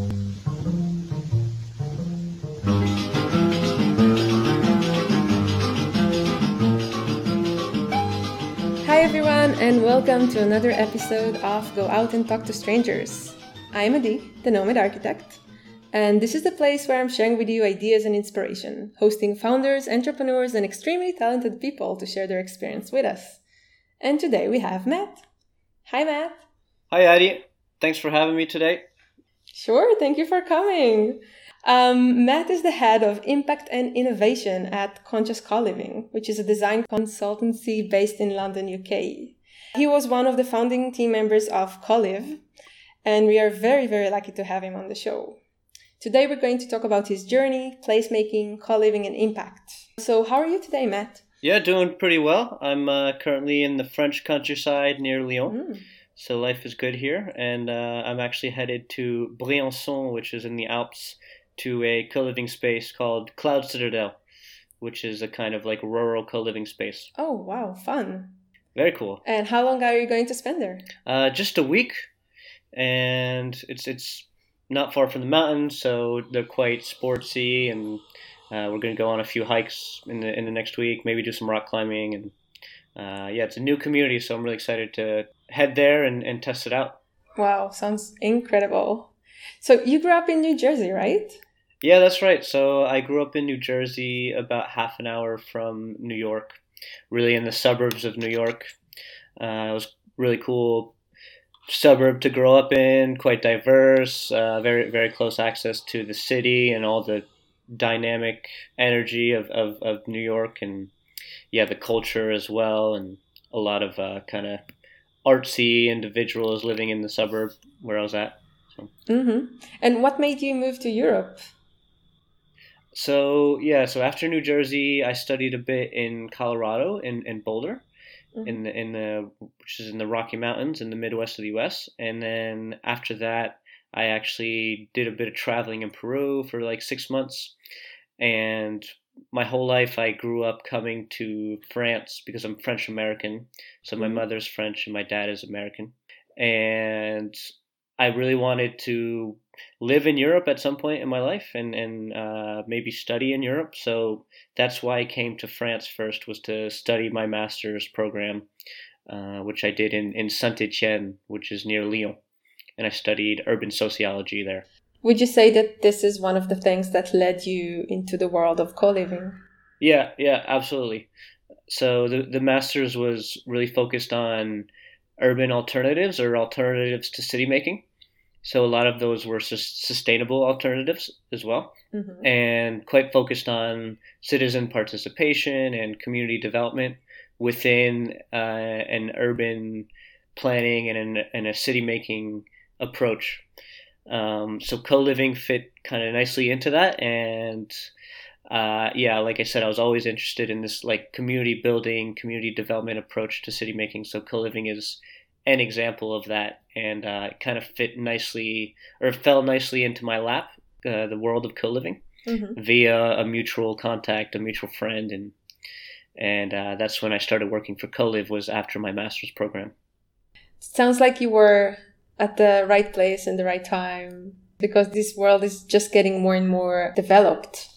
Hi, everyone, and welcome to another episode of Go Out and Talk to Strangers. I'm Adi, the Nomad Architect, and this is the place where I'm sharing with you ideas and inspiration, hosting founders, entrepreneurs, and extremely talented people to share their experience with us. And today we have Matt. Hi, Matt. Hi, Adi. Thanks for having me today. Sure, thank you for coming. Um, Matt is the head of impact and innovation at Conscious Co-Living, which is a design consultancy based in London, UK. He was one of the founding team members of Co-Liv, and we are very, very lucky to have him on the show. Today we're going to talk about his journey, placemaking, co-living, and impact. So, how are you today, Matt? Yeah, doing pretty well. I'm uh, currently in the French countryside near Lyon. Mm. So life is good here, and uh, I'm actually headed to Briançon, which is in the Alps, to a co-living space called Cloud Citadel, which is a kind of like rural co-living space. Oh, wow, fun. Very cool. And how long are you going to spend there? Uh, just a week, and it's it's not far from the mountains, so they're quite sportsy, and uh, we're going to go on a few hikes in the in the next week, maybe do some rock climbing, and uh, yeah, it's a new community, so I'm really excited to head there and, and test it out. Wow, sounds incredible. So you grew up in New Jersey, right? Yeah, that's right. So I grew up in New Jersey, about half an hour from New York, really in the suburbs of New York. Uh, it was really cool suburb to grow up in, quite diverse, uh, very very close access to the city and all the dynamic energy of, of, of New York and yeah, the culture as well, and a lot of uh, kind of artsy individuals living in the suburb where I was at. So. Mm-hmm. And what made you move to Europe? So yeah, so after New Jersey, I studied a bit in Colorado in, in Boulder, mm-hmm. in the in the which is in the Rocky Mountains in the Midwest of the U.S. And then after that, I actually did a bit of traveling in Peru for like six months, and my whole life I grew up coming to France because I'm French American. So my mother's French and my dad is American. And I really wanted to live in Europe at some point in my life and, and uh, maybe study in Europe. So that's why I came to France first was to study my master's program, uh, which I did in, in Saint-Etienne, which is near Lyon. And I studied urban sociology there. Would you say that this is one of the things that led you into the world of co-living? Yeah, yeah, absolutely. So the the masters was really focused on urban alternatives or alternatives to city making. So a lot of those were sustainable alternatives as well, mm-hmm. and quite focused on citizen participation and community development within uh, an urban planning and, an, and a city making approach. Um, so co-living fit kind of nicely into that, and uh, yeah, like I said, I was always interested in this like community building, community development approach to city making. So co-living is an example of that, and uh, it kind of fit nicely or fell nicely into my lap, uh, the world of co-living, mm-hmm. via a mutual contact, a mutual friend, and and uh, that's when I started working for Co-Liv was after my master's program. Sounds like you were at the right place in the right time because this world is just getting more and more developed.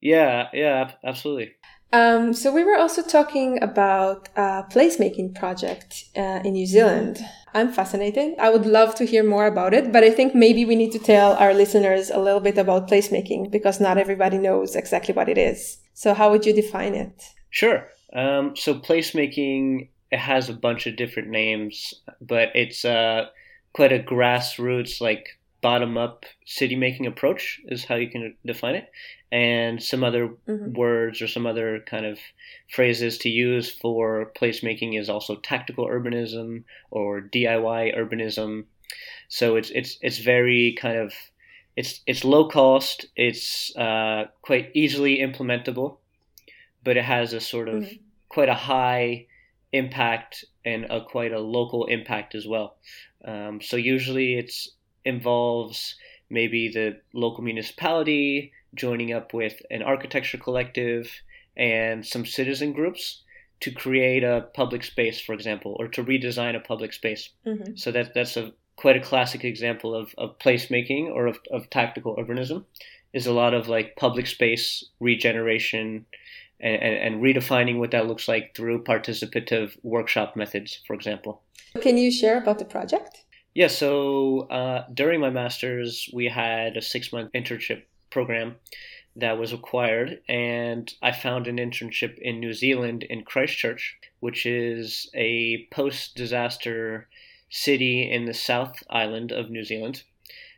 Yeah, yeah, absolutely. Um, so we were also talking about a placemaking project uh, in New Zealand. I'm fascinated. I would love to hear more about it, but I think maybe we need to tell our listeners a little bit about placemaking because not everybody knows exactly what it is. So how would you define it? Sure. Um, so placemaking it has a bunch of different names, but it's uh, quite a grassroots, like bottom up city making approach is how you can define it. And some other mm-hmm. words or some other kind of phrases to use for placemaking is also tactical urbanism or DIY urbanism. So it's it's it's very kind of it's it's low cost. It's uh, quite easily implementable, but it has a sort of mm-hmm. quite a high impact and a quite a local impact as well. Um, so usually it involves maybe the local municipality joining up with an architecture collective and some citizen groups to create a public space, for example, or to redesign a public space. Mm-hmm. So that that's a quite a classic example of, of placemaking or of, of tactical urbanism is a lot of like public space regeneration and, and, and, redefining what that looks like through participative workshop methods, for example. Can you share about the project? Yeah, so uh, during my master's, we had a six month internship program that was acquired, and I found an internship in New Zealand in Christchurch, which is a post disaster city in the South Island of New Zealand.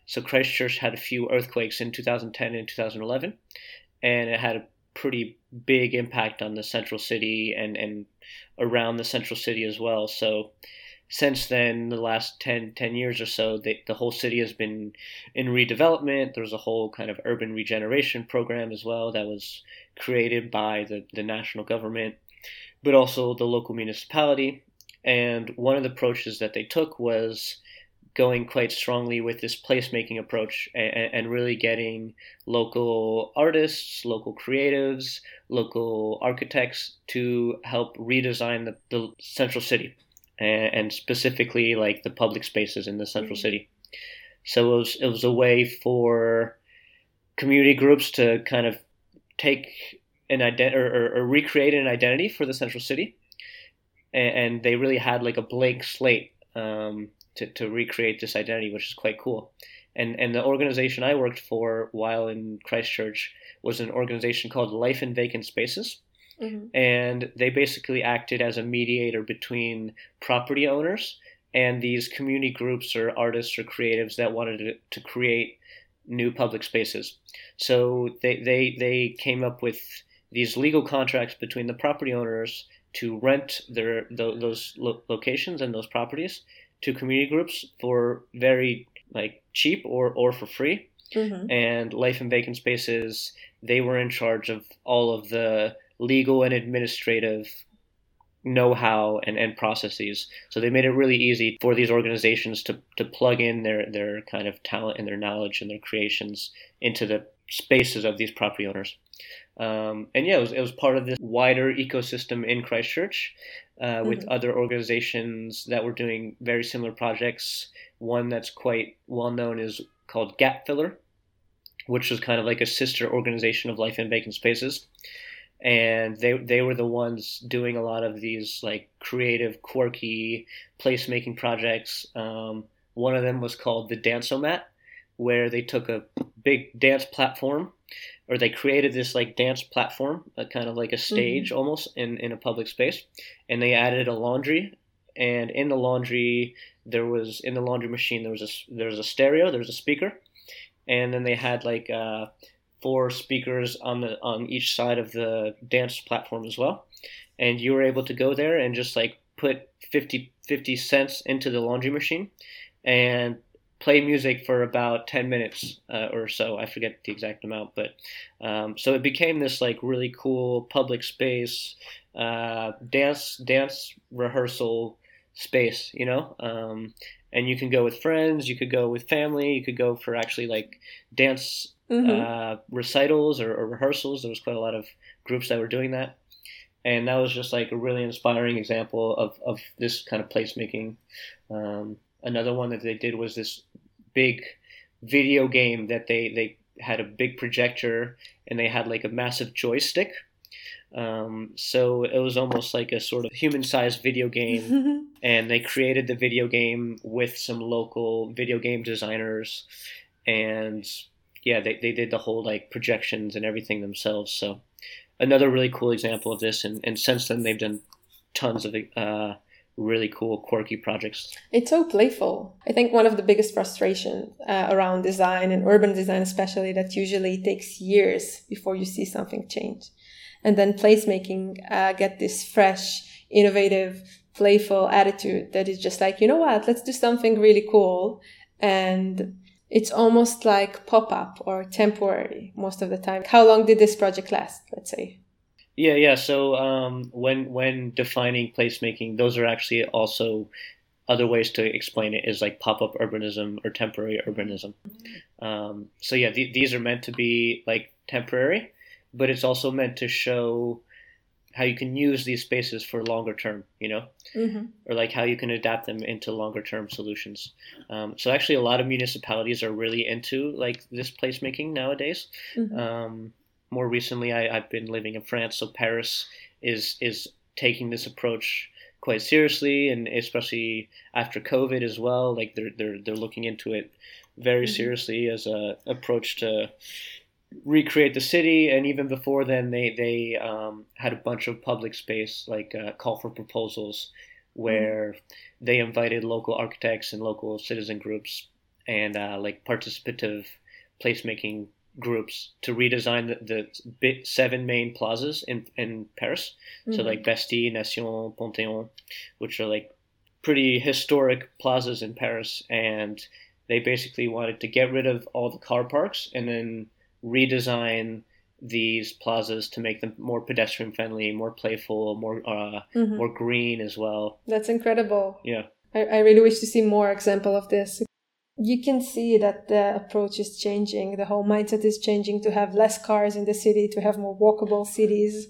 So Christchurch had a few earthquakes in 2010 and 2011, and it had a pretty big impact on the central city and, and around the central city as well. So since then, the last 10, 10 years or so, the, the whole city has been in redevelopment. There's a whole kind of urban regeneration program as well that was created by the, the national government, but also the local municipality. And one of the approaches that they took was going quite strongly with this placemaking approach and, and, really getting local artists, local creatives, local architects to help redesign the, the central city and, and, specifically like the public spaces in the central mm-hmm. city. So it was, it was a way for community groups to kind of take an identity or, or, or recreate an identity for the central city. And, and they really had like a blank slate um, to, to recreate this identity, which is quite cool. And and the organization I worked for while in Christchurch was an organization called Life in Vacant Spaces. Mm-hmm. And they basically acted as a mediator between property owners and these community groups or artists or creatives that wanted to, to create new public spaces. So they, they, they came up with these legal contracts between the property owners to rent their those locations and those properties to community groups for very like cheap or or for free. Mm-hmm. And Life in Vacant Spaces, they were in charge of all of the legal and administrative know-how and, and processes. So they made it really easy for these organizations to, to plug in their, their kind of talent and their knowledge and their creations into the spaces of these property owners. Um, and yeah, it was, it was part of this wider ecosystem in Christchurch uh, with mm-hmm. other organizations that were doing very similar projects. One that's quite well known is called Gap Filler, which was kind of like a sister organization of Life in Vacant Spaces. And they they were the ones doing a lot of these like creative, quirky placemaking projects. Um, one of them was called the Dance-O-Mat, where they took a big dance platform or they created this like dance platform, a kind of like a stage mm-hmm. almost in, in a public space, and they added a laundry. And in the laundry, there was in the laundry machine there was a there was a stereo, there was a speaker, and then they had like uh, four speakers on the on each side of the dance platform as well, and you were able to go there and just like put 50, 50 cents into the laundry machine, and play music for about 10 minutes uh, or so. I forget the exact amount, but um, so it became this like really cool public space, uh, dance dance rehearsal space, you know. Um, and you can go with friends, you could go with family, you could go for actually like dance mm-hmm. uh, recitals or, or, rehearsals. There was quite a lot of groups that were doing that. And that was just like a really inspiring example of, of this kind of placemaking. Um, another one that they did was this big video game that they they had a big projector and they had like a massive joystick. Um, so it was almost like a sort of human-sized video game, and they created the video game with some local video game designers, and yeah, they, they did the whole like projections and everything themselves. So another really cool example of this, and, and since then they've done tons of uh, really cool, quirky projects. It's so playful. I think one of the biggest frustrations uh, around design and urban design, especially, that usually takes years before you see something change. And then placemaking uh, get this fresh, innovative, playful attitude that is just like, you know what, let's do something really cool. And it's almost like pop up or temporary most of the time. How long did this project last, let's say? Yeah, yeah. So um, when when defining placemaking, those are actually also other ways to explain it is like pop up urbanism or temporary urbanism. Um, so yeah, th- these are meant to be like temporary, but it's also meant to show how you can use these spaces for longer term, you know, mm-hmm. or like how you can adapt them into longer term solutions. Um, so actually, a lot of municipalities are really into like this placemaking nowadays. Mm-hmm. Um, more recently, I, I've been living in France, so Paris is is taking this approach quite seriously, and especially after COVID as well. Like they're they're they're looking into it very mm-hmm. seriously as a approach to recreate the city. And even before then, they they um, had a bunch of public space like uh, call for proposals, where mm-hmm. they invited local architects and local citizen groups and uh, like participative placemaking groups to redesign the, the seven main plazas in, in Paris. Mm-hmm. So like Bastille, Nation, Panthéon, which are like pretty historic plazas in Paris. And they basically wanted to get rid of all the car parks and then redesign these plazas to make them more pedestrian friendly, more playful, more uh, mm-hmm. more green as well. That's incredible. Yeah. I, I really wish to see more example of this you can see that the approach is changing. The whole mindset is changing to have less cars in the city, to have more walkable cities.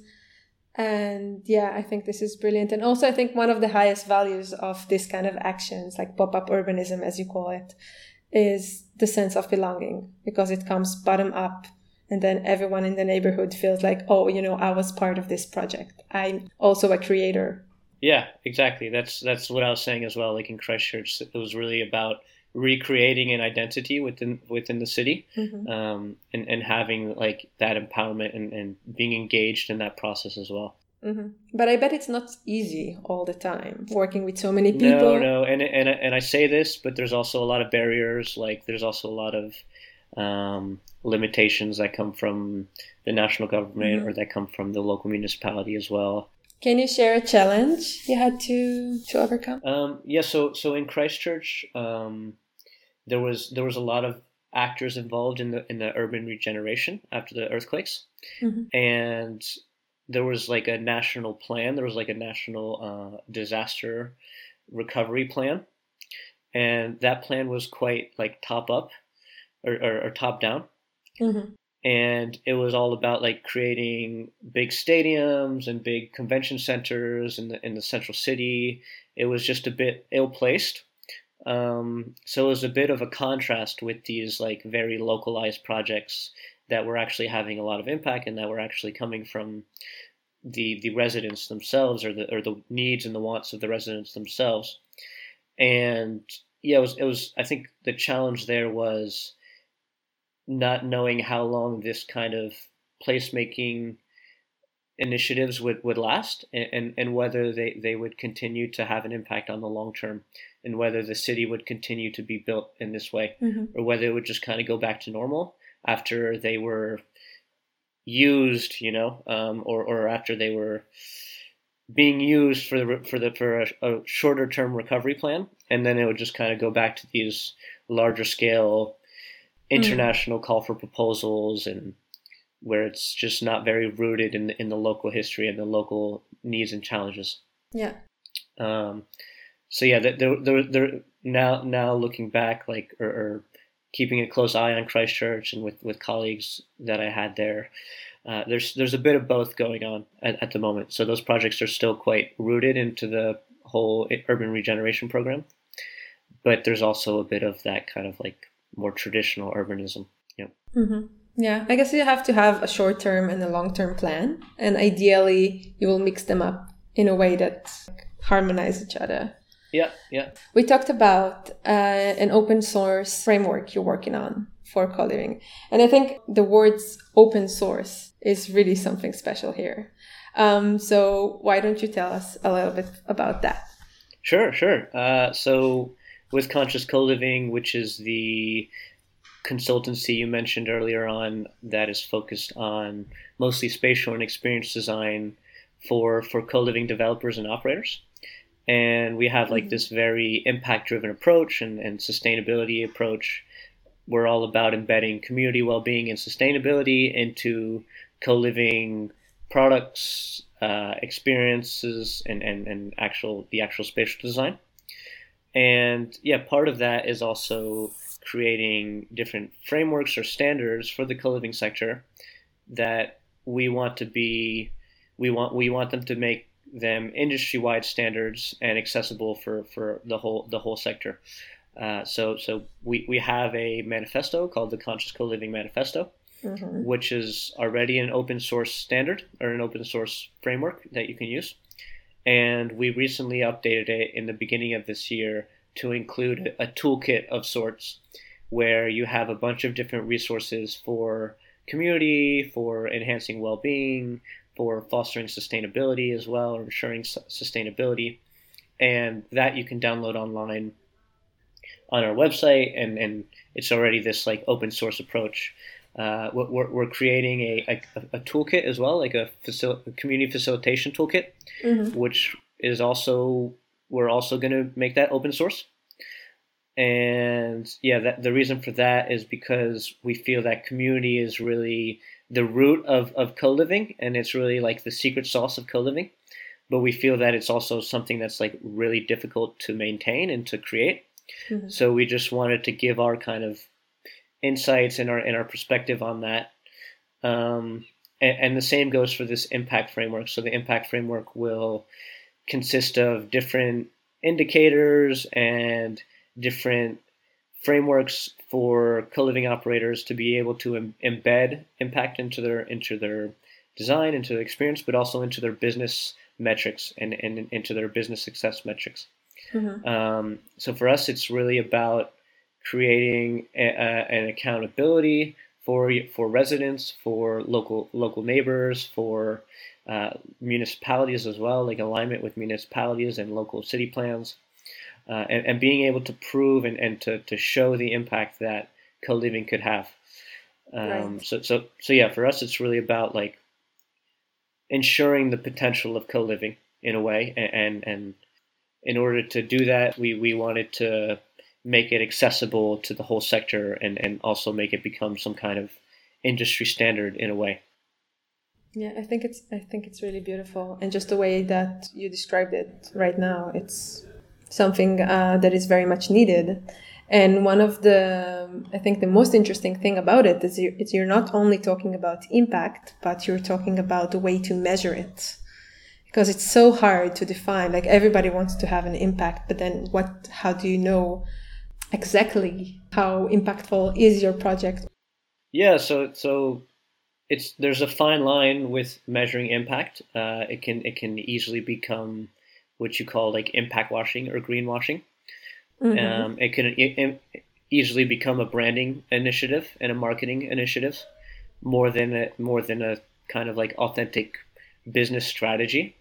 And yeah, I think this is brilliant. And also, I think one of the highest values of this kind of actions, like pop up urbanism, as you call it, is the sense of belonging because it comes bottom up. And then everyone in the neighborhood feels like, oh, you know, I was part of this project. I'm also a creator. Yeah, exactly. That's that's what I was saying as well. Like in Christchurch, it was really about recreating an identity within within the city mm-hmm. um, and, and having like that empowerment and, and being engaged in that process as well mm-hmm. but i bet it's not easy all the time working with so many people no no and, and, and i say this but there's also a lot of barriers like there's also a lot of um, limitations that come from the national government mm-hmm. or that come from the local municipality as well can you share a challenge you had to to overcome? Um, yeah, so so in Christchurch, um, there was there was a lot of actors involved in the in the urban regeneration after the earthquakes, mm-hmm. and there was like a national plan. There was like a national uh, disaster recovery plan, and that plan was quite like top up or, or, or top down. Mm-hmm and it was all about like creating big stadiums and big convention centers in the in the central city. It was just a bit ill placed. Um, so it was a bit of a contrast with these like very localized projects that were actually having a lot of impact and that were actually coming from the the residents themselves or the or the needs and the wants of the residents themselves. And yeah, it was it was I think the challenge there was not knowing how long this kind of placemaking initiatives would, would last and, and, and whether they, they would continue to have an impact on the long term and whether the city would continue to be built in this way mm-hmm. or whether it would just kind of go back to normal after they were used you know um, or, or after they were being used for the for the for a, a shorter term recovery plan and then it would just kind of go back to these larger scale. International mm. call for proposals and where it's just not very rooted in the, in the local history and the local needs and challenges. Yeah. Um, so yeah, they're, they're, they're now now looking back, like or, or, keeping a close eye on Christchurch and with, with colleagues that I had there. Uh, there's there's a bit of both going on at, at the moment. So those projects are still quite rooted into the whole urban regeneration program, but there's also a bit of that kind of like more traditional urbanism. Yeah. Mm-hmm. Yeah, I guess you have to have a short term and a long term plan, and ideally, you will mix them up in a way that harmonize each other. Yeah, yeah. We talked about uh, an open source framework you're working on for co-living, and I think the words open source is really something special here. Um, so why don't you tell us a little bit about that? Sure, sure. Uh, so with Conscious Co Living, which is the consultancy you mentioned earlier on that is focused on mostly spatial and experience design for for co-living developers and operators. And we have like mm-hmm. this very impact driven approach and, and sustainability approach. We're all about embedding community well-being and sustainability into co-living products uh, experiences and, and, and actual the actual spatial design and yeah, part of that is also creating different frameworks or standards for the co living sector that we want to be we want we want them to make them industry-wide standards and accessible for, for the whole the whole sector. Uh, so so we, we have a manifesto called the Conscious Co-Living Manifesto, mm-hmm. which is already an open source standard or an open source framework that you can use. And we recently updated it in the beginning of this year to include a toolkit of sorts where you have a bunch of different resources for community, for enhancing well being, for fostering sustainability as well, or ensuring sustainability. And that you can download online on our website, and, and it's already this like open source approach. Uh, we're, we're creating a, a, a, toolkit as well, like a, facil- a community facilitation toolkit, mm-hmm. which is also we're also going to make that open source. And yeah, that, the reason for that is because we feel that community is really the root of, of co living, and it's really like the secret sauce of co living. But we feel that it's also something that's like really difficult to maintain and to create. Mm-hmm. So we just wanted to give our kind of insights and our and our perspective on that. Um, and, and the same goes for this impact framework. So the impact framework will consist of different indicators and different frameworks for co-living operators to be able to Im- embed impact into their into their design, into their experience, but also into their business metrics and, and into their business success metrics. Mm-hmm. Um, so for us, it's really about creating a, a, an accountability for for residents, for local local neighbors, for uh, municipalities as well, like alignment with municipalities and local city plans, uh, and, and being able to prove and, and to, to show the impact that co-living could have. Um, right. So so so yeah, for us, it's really about like ensuring the potential of co-living in a way, and and, and in order to do that, we, we wanted to make it accessible to the whole sector and, and also make it become some kind of industry standard in a way. Yeah, I think it's I think it's really beautiful, and just the way that you described it right now, it's something uh, that is very much needed. And one of the I think the most interesting thing about it is, you, is you're not only talking about impact, but you're talking about the way to measure it because it's so hard to define like everybody wants to have an impact but then what how do you know exactly how impactful is your project? Yeah so so it's there's a fine line with measuring impact. Uh, it can it can easily become what you call like impact washing or greenwashing mm-hmm. um, it can it, it easily become a branding initiative and a marketing initiative more than a, more than a kind of like authentic business strategy.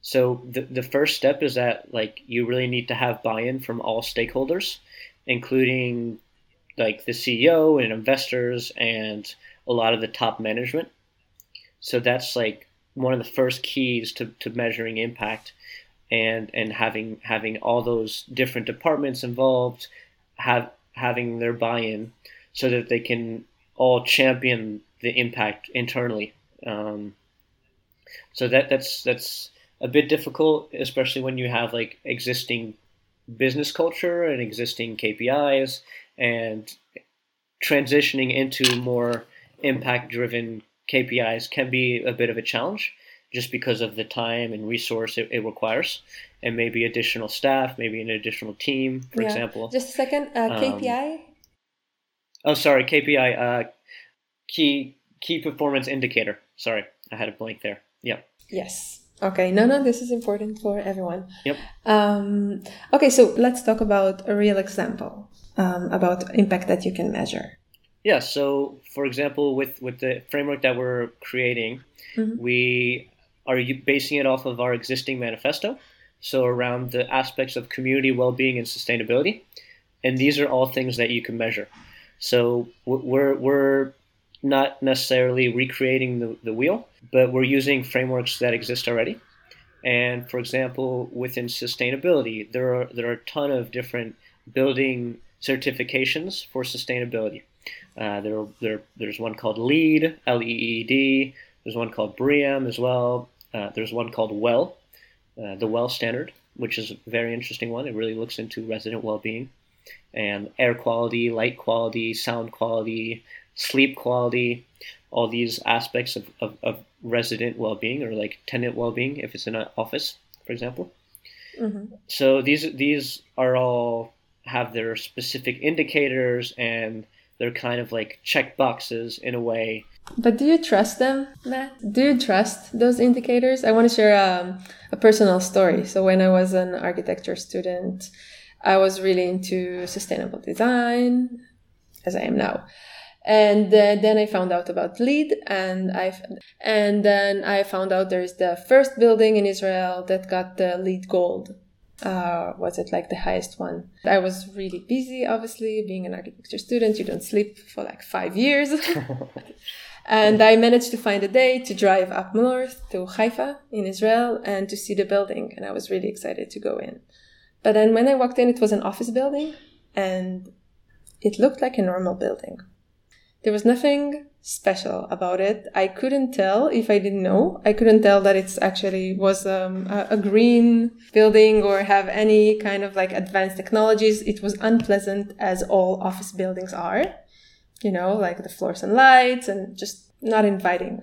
So the, the first step is that like you really need to have buy-in from all stakeholders, including like the CEO and investors and a lot of the top management. So that's like one of the first keys to, to measuring impact and and having having all those different departments involved have having their buy-in so that they can all champion the impact internally. Um, so that that's that's a bit difficult, especially when you have like existing business culture and existing KPIs and transitioning into more impact driven KPIs can be a bit of a challenge just because of the time and resource it, it requires and maybe additional staff, maybe an additional team, for yeah. example. Just a second, uh, KPI? Um, oh, sorry, KPI, uh, key key performance indicator. Sorry, I had a blank there. Yep. Yes. Okay, no, no, this is important for everyone. Yep. Um, okay, so let's talk about a real example um, about impact that you can measure. Yeah. So, for example, with with the framework that we're creating, mm-hmm. we are basing it off of our existing manifesto. So, around the aspects of community well-being and sustainability, and these are all things that you can measure. So, we're we're not necessarily recreating the, the wheel, but we're using frameworks that exist already. And for example, within sustainability, there are there are a ton of different building certifications for sustainability. Uh, there, there, there's one called LEED, L-E-E-D. There's one called BREEAM as well. Uh, there's one called WELL, uh, the WELL standard, which is a very interesting one. It really looks into resident well-being and air quality, light quality, sound quality, sleep quality, all these aspects of, of, of resident well-being or like tenant well-being if it's in an office, for example. Mm-hmm. So these these are all have their specific indicators and they're kind of like check boxes in a way. But do you trust them, Matt? Do you trust those indicators? I want to share a, a personal story. So when I was an architecture student, I was really into sustainable design, as I am now. And uh, then I found out about LEED, and I and then I found out there is the first building in Israel that got the LEED Gold. Uh, was it like the highest one? I was really busy, obviously, being an architecture student. You don't sleep for like five years. and I managed to find a day to drive up north to Haifa in Israel and to see the building. And I was really excited to go in. But then when I walked in, it was an office building and it looked like a normal building. There was nothing special about it. I couldn't tell if I didn't know. I couldn't tell that it's actually was um, a, a, green building or have any kind of like advanced technologies. It was unpleasant as all office buildings are, you know, like the floors and lights and just not inviting.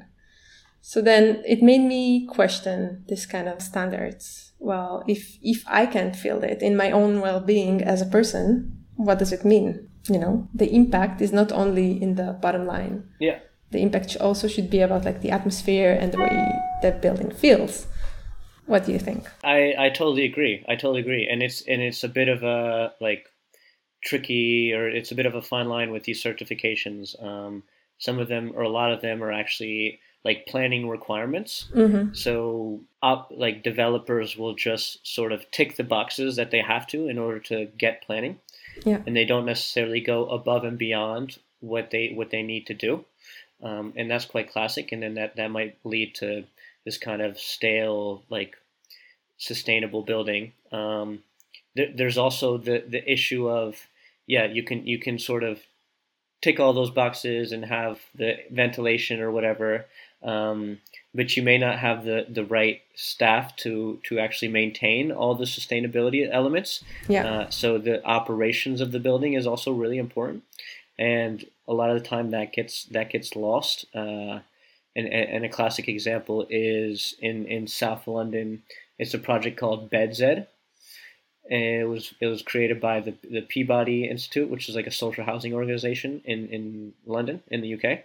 So then it made me question this kind of standards. Well, if if I can't feel it in my own well-being as a person, what does it mean? You know the impact is not only in the bottom line. Yeah. The impact also should be about like the atmosphere and the way the building feels. What do you think? I i totally agree. I totally agree. And it's and it's a bit of a like tricky or it's a bit of a fine line with these certifications. Um, some of them or a lot of them are actually like planning requirements. Mm-hmm. so up like developers will just sort of tick the boxes that they have to in order to get planning yeah. and they don't necessarily go above and beyond what they what they need to do, um, and that's quite classic. And then that that might lead to this kind of stale like sustainable building. Um, th- there's also the the issue of yeah you can you can sort of tick all those boxes and have the ventilation or whatever um, but you may not have the, the right staff to, to actually maintain all the sustainability elements. Yeah. Uh, so the operations of the building is also really important, and a lot of the time that gets that gets lost. Uh, and, and a classic example is in, in South London. It's a project called BedZED. And it was it was created by the the Peabody Institute, which is like a social housing organization in, in London in the UK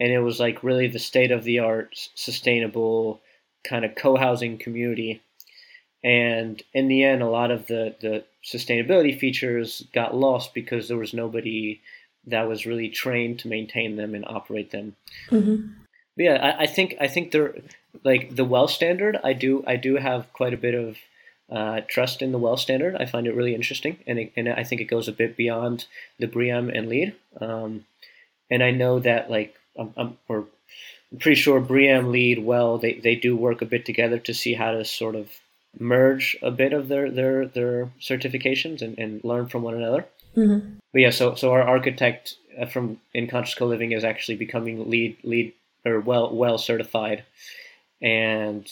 and it was like really the state of the art, sustainable kind of co-housing community. And in the end, a lot of the the sustainability features got lost because there was nobody that was really trained to maintain them and operate them. Mm-hmm. yeah, I, I, think I think they're like the WELL standard. I do I do have quite a bit of uh, trust in the WELL standard. I find it really interesting, and it, and I think it goes a bit beyond the BREEAM and LEED. Um, and I know that like I'm, I'm, or I'm pretty sure BREEAM LEED well they, they do work a bit together to see how to sort of merge a bit of their their their certifications and, and learn from one another. Mm-hmm. But yeah, so so our architect uh, from in conscious co-living is actually becoming lead LEED or well well certified, and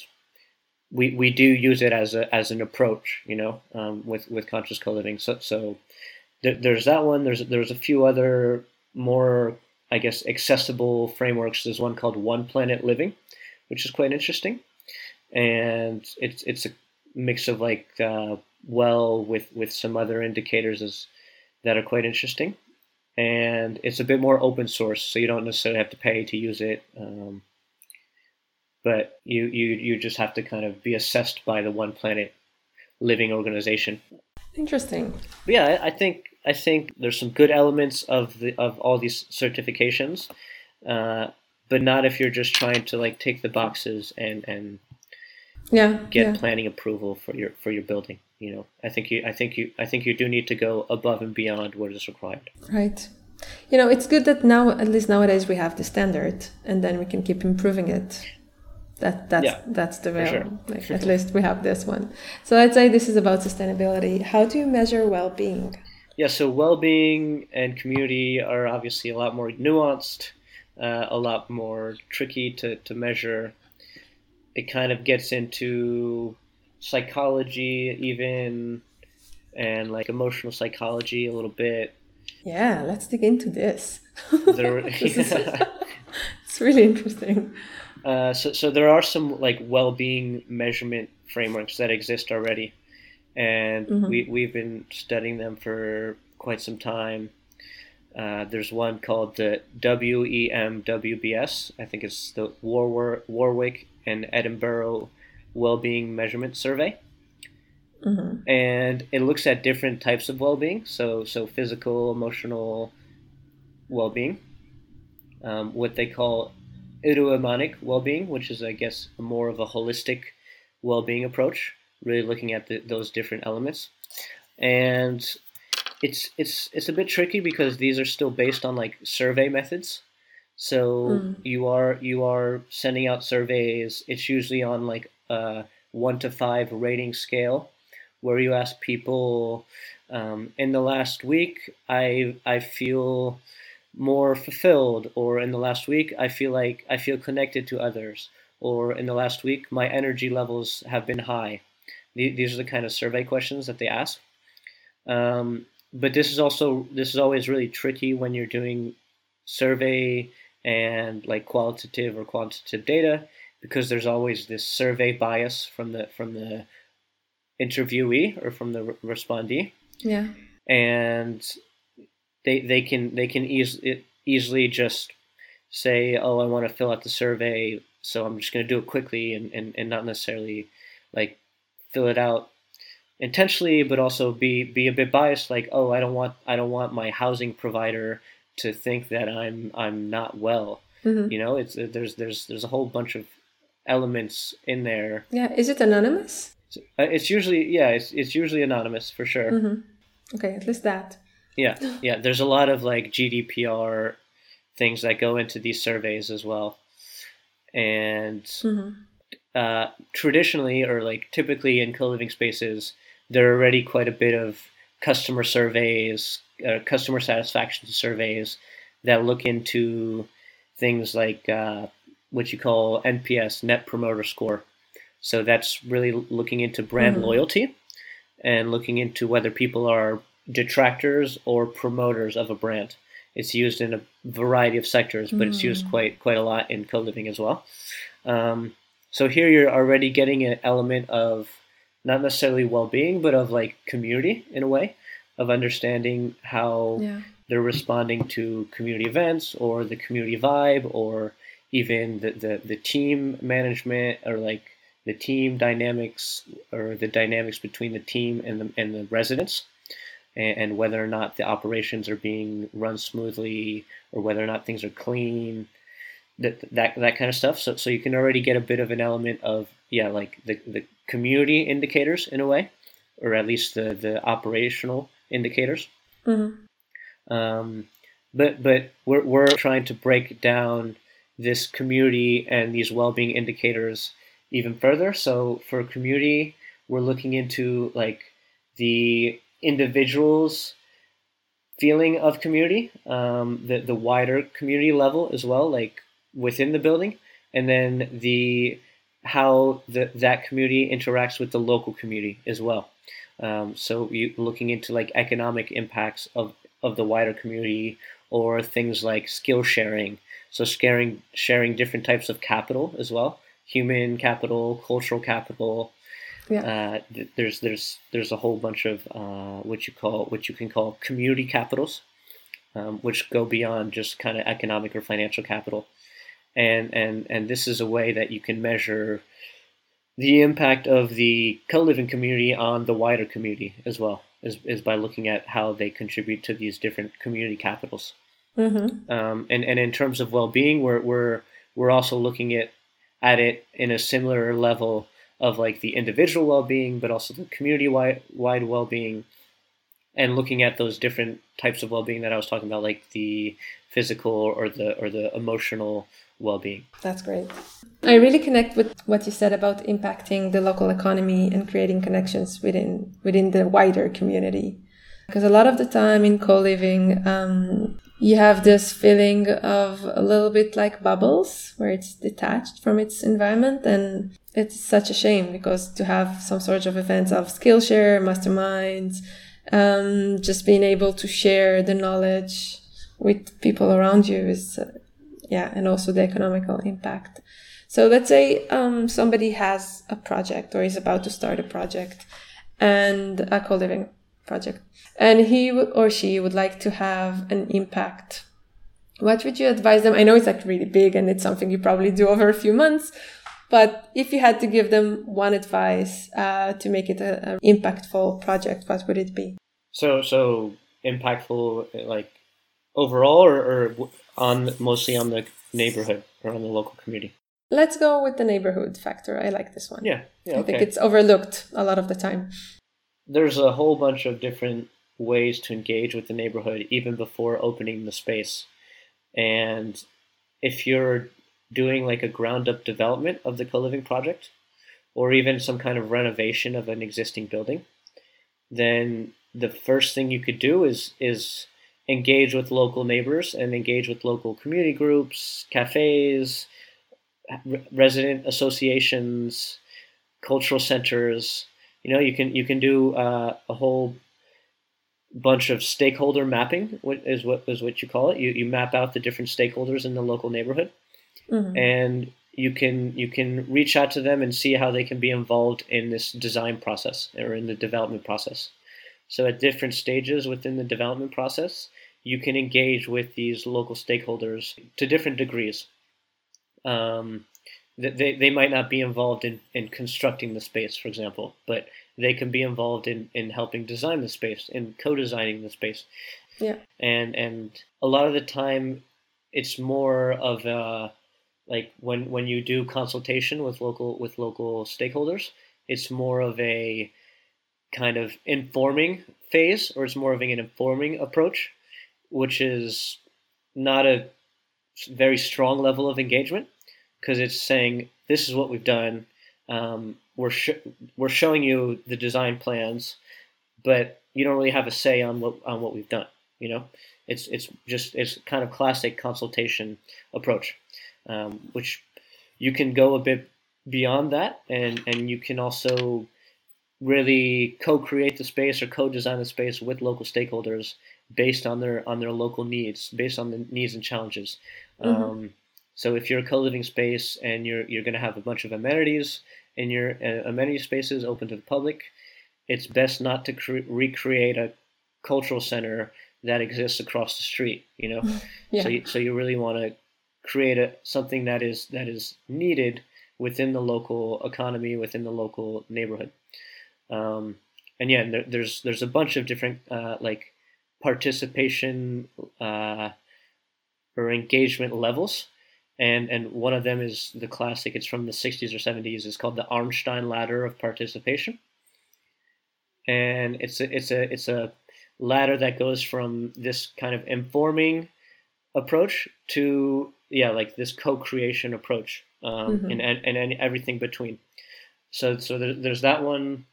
we we do use it as a as an approach, you know, um, with with conscious co-living. So so there, there's that one. There's there's a few other more I guess, accessible frameworks. There's one called One Planet Living, which is quite interesting, and it's it's a mix of like uh, well with with some other indicators as, that are quite interesting, and it's a bit more open source, so you don't necessarily have to pay to use it. Um, but you, you you just have to kind of be assessed by the One Planet Living organization. Interesting. But yeah, I think I think there's some good elements of the of all these certifications, uh, but not if you're just trying to like take the boxes and and yeah get yeah. planning approval for your for your building. You know, I think you I think you I think you do need to go above and beyond what is required. Right. You know, it's good that now at least nowadays we have the standard, and then we can keep improving it that that's yeah, that's the real sure. like at least we have this one. So let's say this is about sustainability. How do you measure well-being? Yeah so well-being and community are obviously a lot more nuanced uh, a lot more tricky to, to measure. It kind of gets into psychology even and like emotional psychology a little bit. Yeah let's dig into this. There, this is, it's really interesting Uh, so, so there are some like well-being measurement frameworks that exist already, and mm-hmm. we we've been studying them for quite some time. Uh, there's one called the WEMWBS. I think it's the War- Warwick and Edinburgh Well-being Measurement Survey, mm-hmm. and it looks at different types of well-being. So, so physical, emotional well-being, um, what they call eudaimonic well-being, which is, I guess, more of a holistic well-being approach, really looking at the, those different elements, and it's it's it's a bit tricky because these are still based on like survey methods. So mm. you are you are sending out surveys. It's usually on like a one to five rating scale, where you ask people, um, in the last week, I I feel more fulfilled, or in the last week, I feel like I feel connected to others, or in the last week, my energy levels have been high. These are the kind of survey questions that they ask. Um, but this is also this is always really tricky when you're doing survey and like qualitative or quantitative data because there's always this survey bias from the from the interviewee or from the respondee. Yeah. And they they can they can easily easily just say, "Oh, I want to fill out the survey, so I'm just going to do it quickly," and, and, and not necessarily like fill it out intentionally, but also be be a bit biased. Like, oh, I don't want I don't want my housing provider to think that I'm I'm not well. Mm-hmm. You know, it's there's there's there's a whole bunch of elements in there. Yeah, is it anonymous? It's usually yeah, it's it's usually anonymous for sure. Mm-hmm. Okay, at least that. Yeah, yeah. There's a lot of like GDPR things that go into these surveys as well, and mm-hmm. uh, traditionally or like typically in co-living spaces, there are already quite a bit of customer surveys, uh, customer satisfaction surveys that look into things like uh, what you call NPS, Net Promoter Score. So that's really looking into brand mm-hmm. loyalty and looking into whether people are detractors or promoters of a brand. It's used in a variety of sectors, but mm. it's used mm. quite quite a lot in co-living as well. Um, so here you're already getting an element of not necessarily well-being, but of like community in a way, of understanding how yeah. they're responding to community events or the community vibe or even the, the, the team management or like the team dynamics or the dynamics between the team and the, and the residents and, and whether or not the operations are being run smoothly or whether or not things are clean that that that kind of stuff. So so you can already get a bit of an element of yeah, like the the community indicators in a way, or at least the the operational indicators. Mm-hmm. Um, but but we're we're trying to break down this community and these well-being indicators even further. So for community, we're looking into like the individuals feeling of community, um, the the wider community level as well, like within the building, and then the how the, that community interacts with the local community as well. Um, so you looking into like economic impacts of, of the wider community or things like skill sharing. So sharing sharing different types of capital as well, human capital, cultural capital. Yeah. Uh, there's there's there's a whole bunch of uh, what you call what you can call community capitals, um, which go beyond just kind of economic or financial capital and and and this is a way that you can measure the impact of the co-living community on the wider community as well is, is by looking at how they contribute to these different community capitals mm-hmm. um, and and in terms of well-being we're we're we're also looking at at it in a similar level of like the individual well-being but also the community wide well-being and looking at those different types of well-being that I was talking about like the physical or the or the emotional well-being. That's great. I really connect with what you said about impacting the local economy and creating connections within within the wider community. Because a lot of the time in co-living, um, you have this feeling of a little bit like bubbles, where it's detached from its environment, and it's such a shame because to have some sort of events of Skillshare, masterminds, um, just being able to share the knowledge with people around you is yeah, and also the economical impact. So let's say um, somebody has a project or is about to start a project and a co-living project, and he or she would like to have an impact. What would you advise them? I know it's like really big and it's something you probably do over a few months, but if you had to give them one advice uh, to make it an impactful project, what would it be? So, so impactful, like overall, or, or on mostly on the neighborhood or on the local community? Let's go with the neighborhood factor. I like this one. Yeah, yeah. Okay. I think it's overlooked a lot of the time. There's a whole bunch of different ways to engage with the neighborhood even before opening the space. And if you're doing like a ground up development of the co living project, or even some kind of renovation of an existing building, then the first thing you could do is is engage with local neighbors and engage with local community groups, cafes, resident associations, cultural centers. You know, you can you can do uh, a whole bunch of stakeholder mapping. What is what is what you call it? You you map out the different stakeholders in the local neighborhood, mm-hmm. and you can you can reach out to them and see how they can be involved in this design process or in the development process. So at different stages within the development process, you can engage with these local stakeholders to different degrees um, they, they might not be involved in, in constructing the space, for example, but they can be involved in, in helping design the space, in co-designing the space. Yeah. And and a lot of the time it's more of a like when when you do consultation with local with local stakeholders, it's more of a kind of informing phase or it's more of an informing approach, which is not a very strong level of engagement because it's saying this is what we've done. Um, we're sh- we're showing you the design plans, but you don't really have a say on what on what we've done. You know, it's it's just it's kind of classic consultation approach, um, which you can go a bit beyond that, and and you can also really co-create the space or co-design the space with local stakeholders based on their on their local needs, based on the needs and challenges. Mm-hmm. Um, so if you're a co-living space and you're you're going to have a bunch of amenities in your uh, amenity spaces open to the public, it's best not to cre- recreate a cultural center that exists across the street. You know, yeah. so you, so you really want to create a something that is that is needed within the local economy, within the local neighborhood. Um, and yeah, there, there's there's a bunch of different uh, like participation uh, or engagement levels and and one of them is the classic. It's from the 60s or 70s. It's called the Arnstein Ladder of Participation, and it's a, it's a it's a ladder that goes from this kind of informing approach to yeah like this co-creation approach um, mm-hmm. and, and and everything between. So so there, there's that one,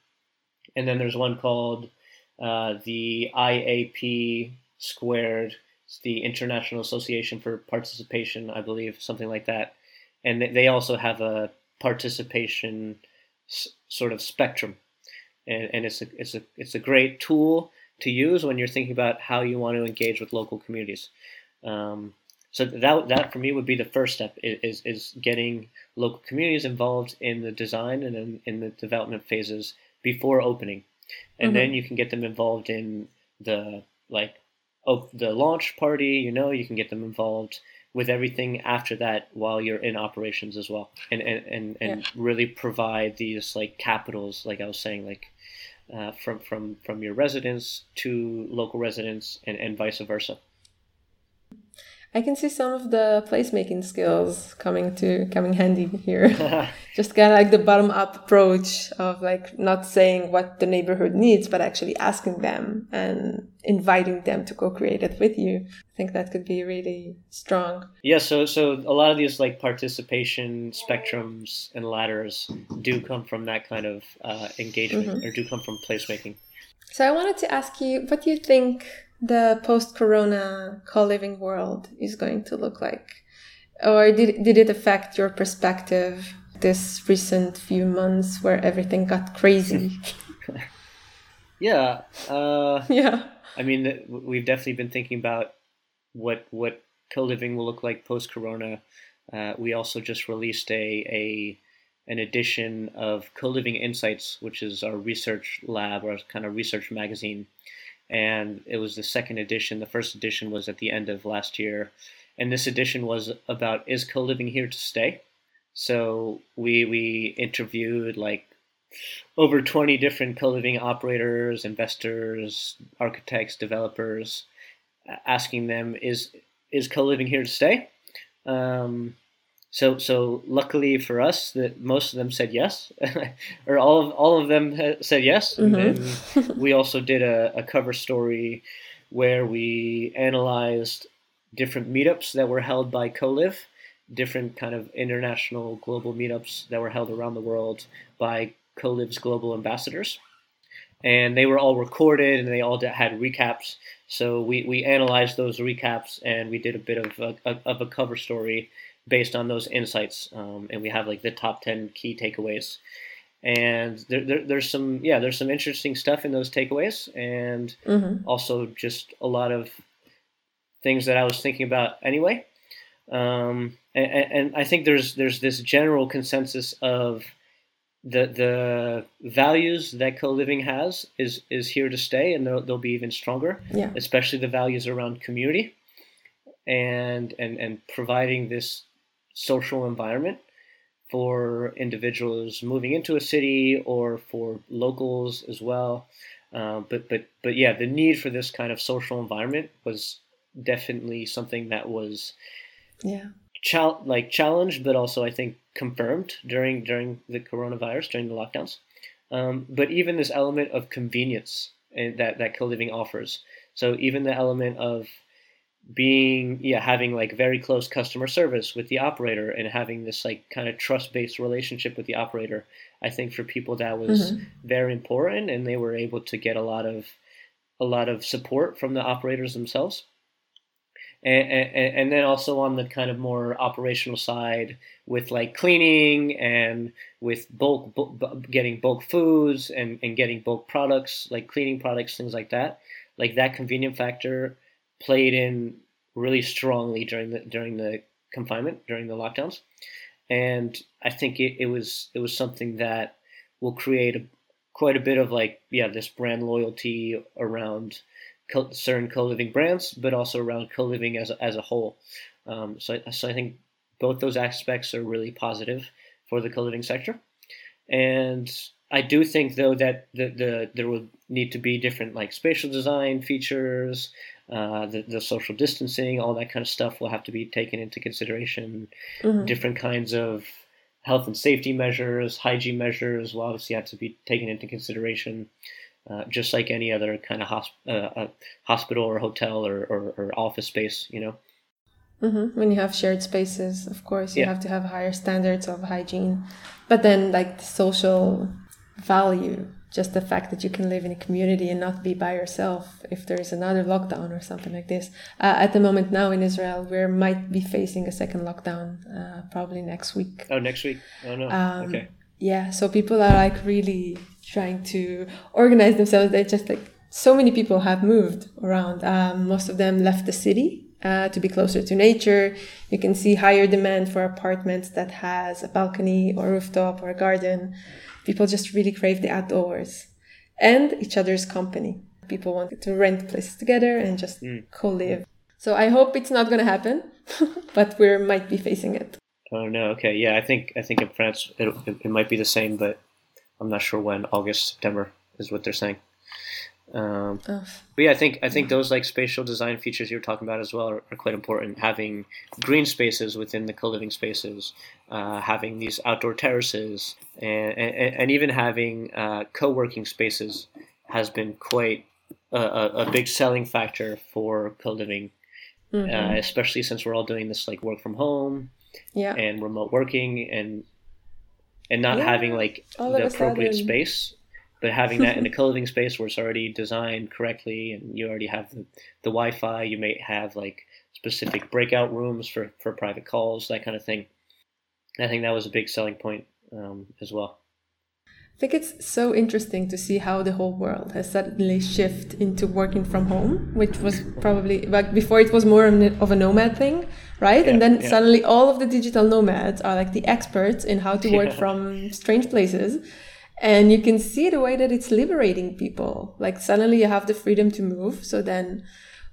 and then there's one called uh, the IAP squared it's the International Association for Participation, I believe, something like that. And they also have a participation sort of spectrum, and, and it's a it's a it's a great tool to use when you're thinking about how you want to engage with local communities. Um, so that that for me would be the first step is is getting local communities involved in the design and in, in the development phases before opening, and mm-hmm. then you can get them involved in the like of the launch party, you know, you can get them involved with everything after that while you're in operations as well and and and, and yeah. really provide these like capitals like i was saying like uh, from from from your residents to local residents and, and vice versa I can see some of the placemaking skills coming to coming handy here. Just kind of like the bottom up approach of like not saying what the neighborhood needs, but actually asking them and inviting them to co-create it with you. I think that could be really strong. Yeah. So so a lot of these like participation spectrums and ladders do come from that kind of uh, engagement mm-hmm. or do come from placemaking. So I wanted to ask you, what do you think? The post-corona co-living world is going to look like or did, did it affect your perspective this recent few months where everything got crazy yeah uh, yeah i mean we've definitely been thinking about what what co-living will look like post-corona. Uh, we also just released a, a an edition of Co-Living Insights, which is our research lab or kind of research magazine. And it was the second edition. The first edition was at the end of last year. And this edition was about is co-living here to stay? So we we interviewed like over 20 different co-living operators, investors, architects, developers, asking them is is co-living here to stay? Um, so so luckily for us that most of them said yes, or all of all of them said yes. Mm-hmm. And we also did a, a cover story where we analyzed different meetups that were held by Co-Liv, different kind of international global meetups that were held around the world by Co-Liv's global ambassadors. And they were all recorded and they all had recaps. So we, we analyzed those recaps and we did a bit of a, a of a cover story based on those insights. Um, and we have like the top 10 key takeaways. And there, there, there's some, yeah, there's some interesting stuff in those takeaways. And mm-hmm. also just a lot of things that I was thinking about anyway. Um, and, and I think there's, there's this general consensus of the the values that co-living has is is here to stay and they'll, they'll be even stronger yeah. especially the values around community and and and providing this social environment for individuals moving into a city or for locals as well. Uh, but but but yeah, the need for this kind of social environment was definitely something that was yeah chal- like challenged, but also I think confirmed during during the coronavirus during the lockdowns. Um, but even this element of convenience eh, that that co-living offers. So even the element of being yeah having like very close customer service with the operator and having this like kind of trust based relationship with the operator i think for people that was mm-hmm. very important and they were able to get a lot of a lot of support from the operators themselves and, and, and then also on the kind of more operational side with like cleaning and with bulk, bulk getting bulk foods and, and getting bulk products like cleaning products things like that like that convenient factor played in really strongly during the during the confinement during the lockdowns, and I think it, it was it was something that will create a, quite a bit of like yeah this brand loyalty around co- certain co-living brands, but also around co-living as as a whole. Um, so so I think both those aspects are really positive for the co-living sector, and I do think though that the, the there will need to be different like spatial design features, uh, the, the social distancing, all that kind of stuff will have to be taken into consideration. Mm-hmm. Different kinds of health and safety measures, hygiene measures will obviously have to be taken into consideration. Uh, just like any other kind of hosp- uh, hospital or hotel or, or, or, office space, you know. Mm-hmm. When you have shared spaces, of course, you yeah. have to have higher standards of hygiene. But then, like the social value just the fact that you can live in a community and not be by yourself if there is another lockdown or something like this. Uh, at the moment now in Israel, we might be facing a second lockdown uh, probably next week. Oh, next week? Oh no. Um, okay. Yeah, so people are like really trying to organize themselves. They're just like so many people have moved around. Um, most of them left the city uh, to be closer to nature. You can see higher demand for apartments that has a balcony or rooftop or a garden. People just really crave the outdoors and each other's company. People want to rent places together and just mm. co-live. So I hope it's not going to happen, but we might be facing it. Oh no! Okay, yeah, I think I think in France it, it, it might be the same, but I'm not sure when. August, September is what they're saying. Um. But yeah, I think I think those like spatial design features you're talking about as well are, are quite important. Having green spaces within the co-living spaces, uh, having these outdoor terraces, and and, and even having uh, co-working spaces has been quite a, a big selling factor for co-living, mm-hmm. uh, especially since we're all doing this like work from home, yeah. and remote working and and not yeah. having like all the appropriate space but having that in a co-living space where it's already designed correctly and you already have the, the wi-fi you may have like specific breakout rooms for, for private calls that kind of thing i think that was a big selling point um, as well I think it's so interesting to see how the whole world has suddenly shifted into working from home, which was probably like before it was more of a nomad thing, right? Yeah, and then yeah. suddenly all of the digital nomads are like the experts in how to work Yeah. from strange places. And you can see the way that it's liberating people. Like suddenly you have the freedom to move. So then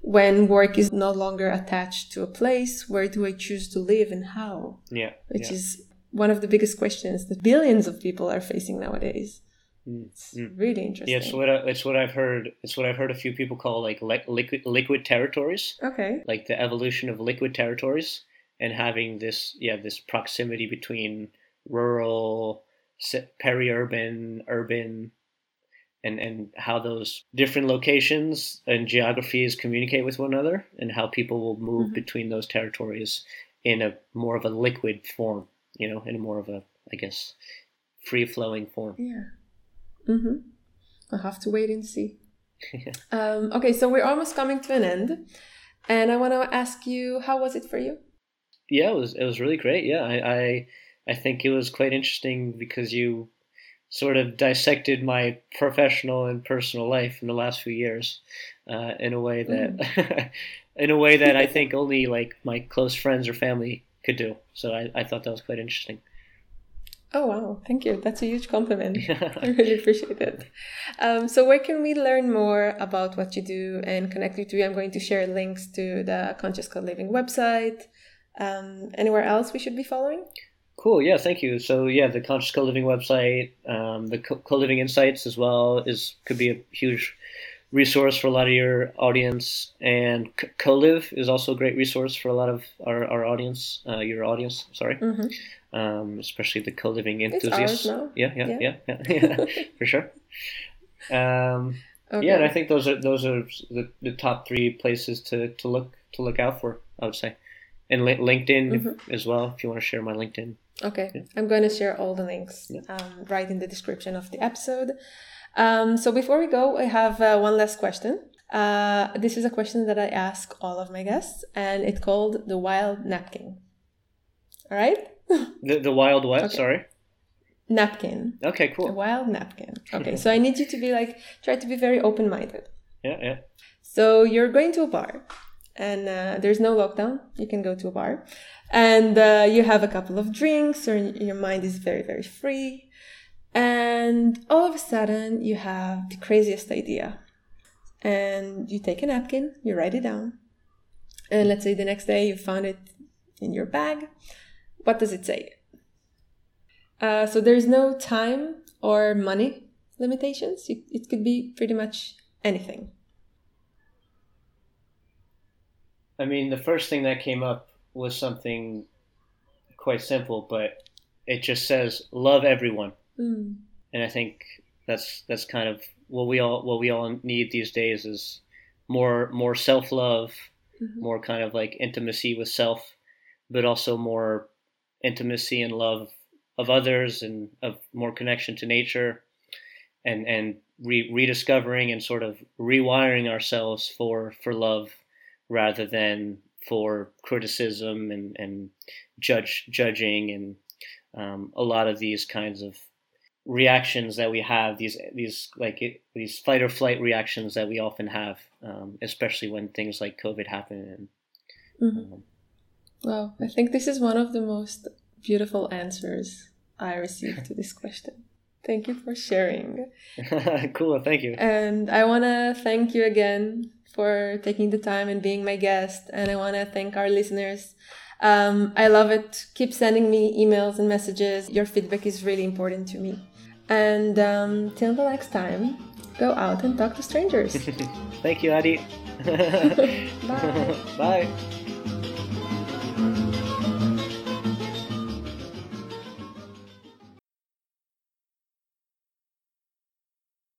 when work is no longer attached to a place, where do I choose to live and how? Yeah. Which yeah. is one of the biggest questions that billions of people are facing nowadays. Mm, It's mm. really interesting. Yeah, it's what I, it's what I've heard. It's what I've heard a few people call like li- liquid liquid territories, okay. like the evolution of liquid territories, and having this yeah this proximity between rural, peri-urban, urban, and and how those different locations and geographies communicate with one another, and how people will move Mhm. between those territories in a more of a liquid form, you know, in a more of a I guess free flowing form. Yeah. Mm-hmm. I'll have to wait and see. um, okay, so we're almost coming to an end. And I want to ask you, how was it for you? Yeah, it was it was really great. Yeah, I, I I think it was quite interesting because you sort of dissected my professional and personal life in the last few years uh, in a way that in a way that I think only like my close friends or family could do. So I, I thought that was quite interesting. Oh, wow. Thank you. That's a huge compliment. I really appreciate it. Um, so, where can we learn more about what you do and connect you to you? I'm going to share links to the Conscious Co-Living website. Um, anywhere else we should be following? Cool. Yeah. Thank you. So yeah, the Conscious Co-Living website, um, the Co- Co-Living Insights as well is could be a huge resource for a lot of your audience, and Co-Liv is also a great resource for a lot of our, our audience, uh, your audience. Sorry, Mm-hmm. um, especially the co-living It's enthusiasts. ours now. Yeah, yeah, Yeah. yeah, yeah, yeah, for sure. Um, Okay. Yeah, and I think those are those are the, the top three places to, to look to look out for. I would say, and Li- LinkedIn Mm-hmm. as well. If you want to share my LinkedIn. Okay, I'm going to share all the links Yeah. um, right in the description of the episode. Um, so before we go, I have uh, one last question. Uh, this is a question that I ask all of my guests, and it's called the wild napkin. All right, The the wild what? Okay. Sorry. napkin, Okay, cool. wild napkin. Okay, so I need you to be like, try to be very open-minded. Yeah, yeah. So you're going to a bar, and uh, there's no lockdown. You can go to a bar, and uh, you have a couple of drinks, or your mind is very, very free. And all of a sudden, you have the craziest idea. And you take a napkin, you write it down. And let's say the next day you found it in your bag. What does it say? Uh, so there's no time or money limitations. It, it could be pretty much anything. I mean, the first thing that came up was something quite simple, but it just says love everyone. Mm. and I think that's that's kind of what we all what we all need these days is more more self love, Mhm. more kind of like intimacy with self, but also more intimacy and love of others and of more connection to nature, and and re- rediscovering and sort of rewiring ourselves for for love rather than for criticism and and judge judging and um, a lot of these kinds of reactions that we have these these like it, these fight or flight reactions that we often have um, especially when things like covid happen Mhm. um, Wow, I think this is one of the most beautiful answers I received to this question. Thank you for sharing. cool thank you And I want to thank you again for taking the time and being my guest. And I want to thank our listeners. Um, I love it. Keep sending me emails and messages. Your feedback is really important to me. And um, till the next time, go out and talk to strangers. thank you adi Bye. bye